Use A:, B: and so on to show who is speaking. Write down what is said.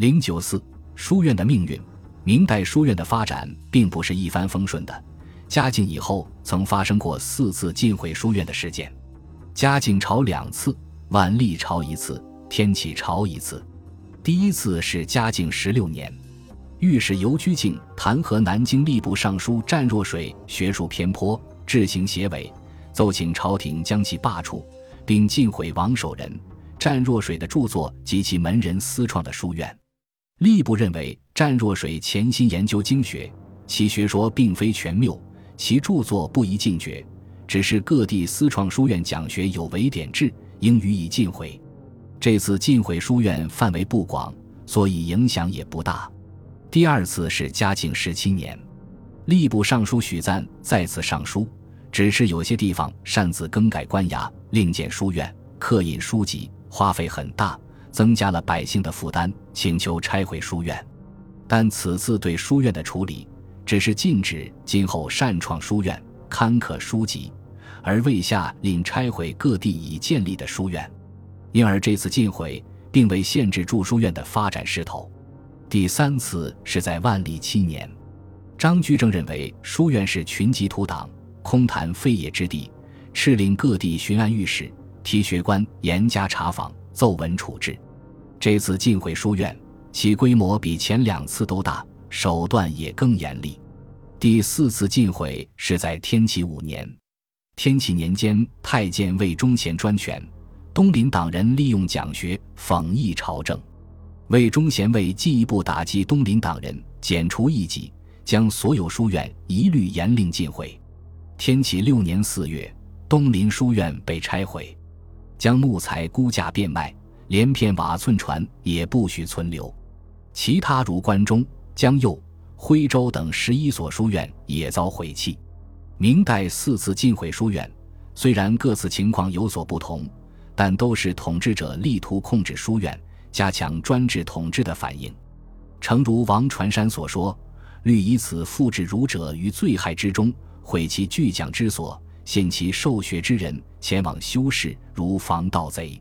A: 零九四书院的命运，明代书院的发展并不是一帆风顺的。嘉靖以后，曾发生过四次禁毁书院的事件。嘉靖朝两次，万历朝一次，天启朝一次。第一次是嘉靖十六年，御史尤居敬弹劾南京吏部尚书湛若水学术偏颇，志行邪伪，奏请朝廷将其罢黜，并禁毁王守仁、湛若水的著作及其门人私创的书院。吏部认为湛若水潜心研究经学，其学说并非全谬，其著作不宜禁绝。只是各地私创书院讲学有违典制，应予以禁毁。这次禁毁书院范围不广，所以影响也不大。第二次是嘉靖十七年，吏部尚书许赞再次上书，只是有些地方擅自更改官衙，另建书院，刻印书籍，花费很大，增加了百姓的负担，请求拆毁书院。但此次对书院的处理，只是禁止今后擅创书院，刊刻书籍。而未下令拆毁各地已建立的书院，因而这次禁毁并未限制著书院的发展势头。第三次是在万历七年，张居正认为书院是群集土党、空谈废业之地，敕令各地巡按御史、提学官严加查访，奏文处置。这次禁毁书院，其规模比前两次都大，手段也更严厉。第四次禁毁是在天启五年。天启年间，太监魏忠贤专权，东林党人利用讲学讽议朝政。魏忠贤为进一步打击东林党人，剪除异己，将所有书院一律严令禁毁。天启六年四月，东林书院被拆毁，将木材估价变卖，连片瓦寸船也不许存留。其他如关中、江右、徽州等十一所书院也遭毁弃。明代四次禁毁书院，虽然各次情况有所不同，但都是统治者力图控制书院、加强专制统治的反应。诚如王传山所说：“虑以此复置儒者于罪害之中，毁其巨讲之所，现其受学之人前往修士，如防盗贼。”